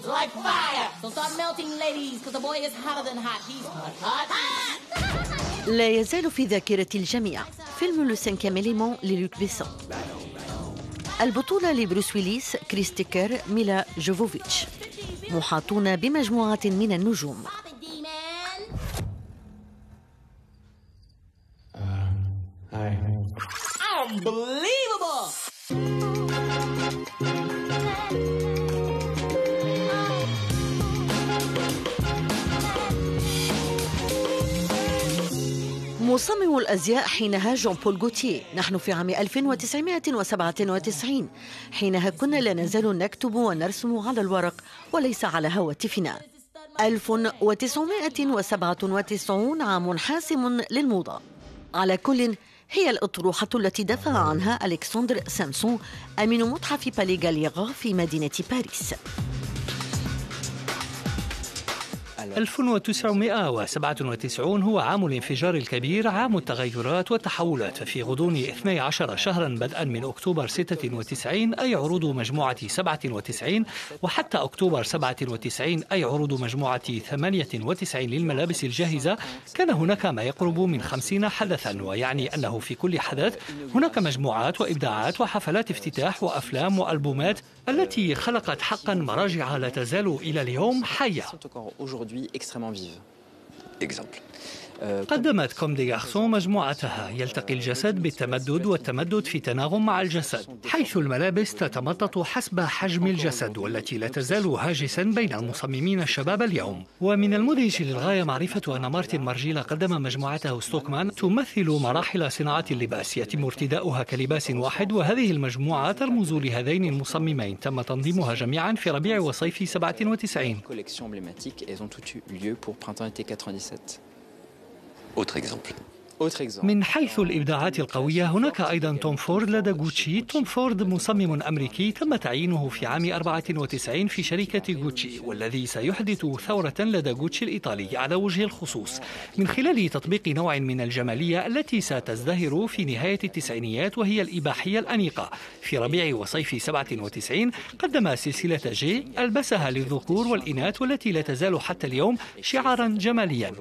moves like fire. So start melting, ladies, because the boy is hotter than hot. He's hot, hot, hot. لا يزال في ذاكرة الجميع فيلم Le Cinquième Élément للوك بيسون البطولة لبروس ويليس كريس تاكر ميلا جوفوفيتش محاطون بمجموعة من النجوم. Unbelievable. مصمم الأزياء حينها جون بول غوتيه نحن في عام 1997 حينها كنا لا نزال نكتب ونرسم على الورق وليس على هواتفنا. 1997 عام حاسم للموضة. على كل هي الأطروحة التي دافع عنها ألكسندر سامسون أمين متحف باليه غالييرا في مدينة باريس. 1997 هو عام الانفجار الكبير عام التغيرات والتحولات. ففي غضون 12 شهرا بدءا من أكتوبر 96 أي عروض مجموعة 97 وحتى أكتوبر 97 أي عروض مجموعة 98 للملابس الجاهزة. كان هناك ما يقرب من 50 حدثا ويعني أنه في كل حدث هناك مجموعات وإبداعات وحفلات افتتاح وأفلام وألبومات التي خلقت حقا مراجع لا تزال إلى اليوم حية. extrêmement vive. Exemple قدمت كوم دي غارسون مجموعتها. يلتقي الجسد بالتمدد والتمدد في تناغم مع الجسد حيث الملابس تتمطط حسب حجم الجسد والتي لا تزال هاجسا بين المصممين الشباب اليوم. ومن المدهش للغاية معرفة أن مارتن مارجيلا قدم مجموعته ستوكمان تمثل مراحل صناعة اللباس. يتم ارتداؤها كلباس واحد وهذه المجموعة ترمز لهذين المصممين. تم تنظيمها جميعا في ربيع وصيف 97 Autre exemple. من حيث الإبداعات القوية هناك أيضا توم فورد لدى جوتشي توم فورد مصمم أمريكي تم تعيينه في عام 94 في شركة جوتشي والذي سيحدث ثورة لدى جوتشي الإيطالي على وجه الخصوص. من خلال تطبيق نوع من الجمالية التي ستزدهر في نهاية التسعينيات وهي الإباحية الأنيقة. في ربيع وصيف 97 قدم سلسلة جي ألبسها للذكور والإناث والتي لا تزال حتى اليوم شعارا جماليا.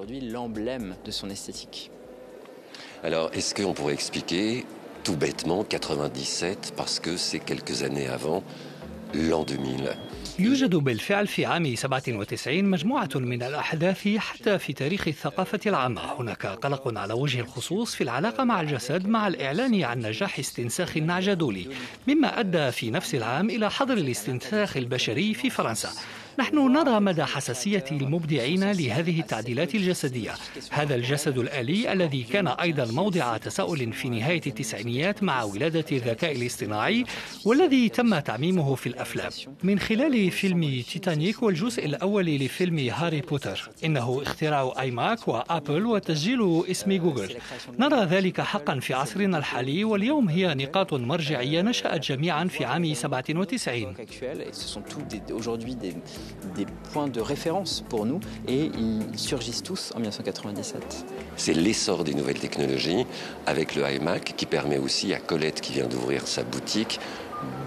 Alors, est-ce qu'on pourrait expliquer tout bêtement 97 parce que c'est quelques années avant l'an 2000 يوجد بالفعل في عام 97 مجموعة من الأحداث حتى في تاريخ الثقافة العامة. هناك قلق على وجه الخصوص في العلاقة مع الجسد مع الإعلان عن نجاح استنساخ النعجدولي مما أدى في نفس العام إلى حظر الاستنساخ البشري في فرنسا. نحن نرى مدى حساسية المبدعين لهذه التعديلات الجسدية. هذا الجسد الآلي الذي كان أيضا موضع تساؤل في نهاية التسعينيات مع ولادة الذكاء الاصطناعي والذي تم تعميمه في الأفلام. من خلال فيلم تيتانيك والجزء الأول لفيلم هاري بوتر إنه اختراع آي ماك وآبل وتسجيل اسم جوجل. نرى ذلك حقا في عصرنا الحالي واليوم هي نقاط مرجعية نشأت جميعا في عام 97 des points de référence pour nous et ils surgissent tous en 1997. C'est l'essor des nouvelles technologies avec le iMac qui permet aussi à Colette qui vient d'ouvrir sa boutique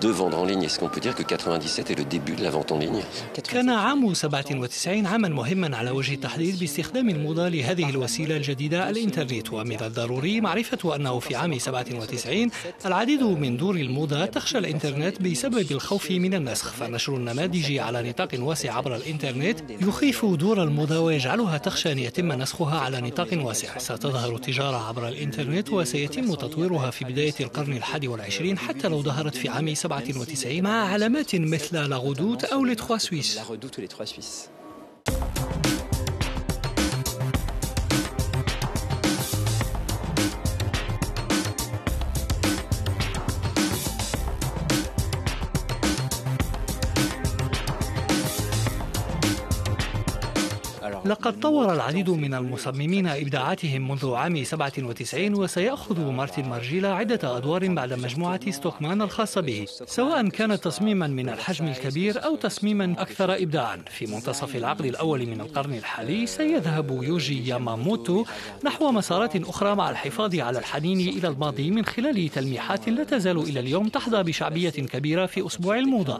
de vendre en ligne. Est-ce qu'on peut dire que 97 est le début de la vente en ligne? كان عام 97 عاما مهما على وجه التحديد باستخدام الموضة لهذه الوسيلة الجديدة الإنترنت. ومن الضروري معرفة أنه في عام 97 العديد من دور الموضة تخشى الإنترنت بسبب الخوف من النسخ. فنشر النماذج على نطاق واسع عبر الإنترنت يخيف دور الموضة ويجعلها تخشى أن يتم نسخها على نطاق واسع. ستظهر التجارة عبر الإنترنت وسيتم تطويرها في بداية القرن الحادي والعشرين حتى لو ظهرت في عام 97 مع علامات مثل لاغودوت أو لتخوا سويس. لقد طور العديد من المصممين إبداعاتهم منذ عام 97 وسيأخذ مارتن مارجيلا عدة أدوار بعد مجموعة ستوكمان الخاصة به سواء كان تصميما من الحجم الكبير أو تصميما أكثر إبداعا. في منتصف العقد الأول من القرن الحالي سيذهب يوجي ياماموتو نحو مسارات أخرى مع الحفاظ على الحنين إلى الماضي من خلال تلميحات لا تزال إلى اليوم تحظى بشعبية كبيرة في أسبوع الموضة.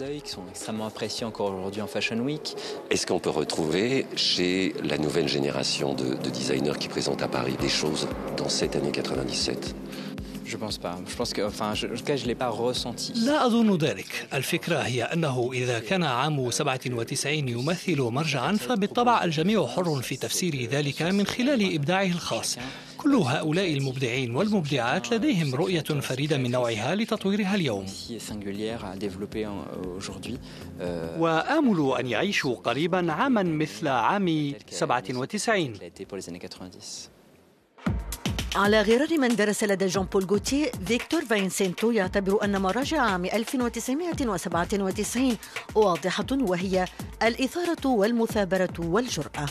Est-ce qu'on peut retrouver chez la nouvelle génération de, de designers qui présentent à Paris des choses dans cette année 97 Je pense pas. Je pense que, enfin, je, en tout cas, je l'ai pas ressenti. لا أظن ذلك. الفكرة هي أنه إذا كان عام 97 يمثل مرجعا فبالطبع الجميع حر في تفسير ذلك من خلال إبداعه الخاص. كل هؤلاء المبدعين والمبدعات لديهم رؤية فريدة من نوعها لتطويرها اليوم. وآمل أن يعيشوا قريبا عاما مثل عام 97. على غرار من درس لدى جون بول غوتيه فيكتور فينسينتو يعتبر أن مراجع عام 1997 واضحة وهي الإثارة والمثابرة والجرأة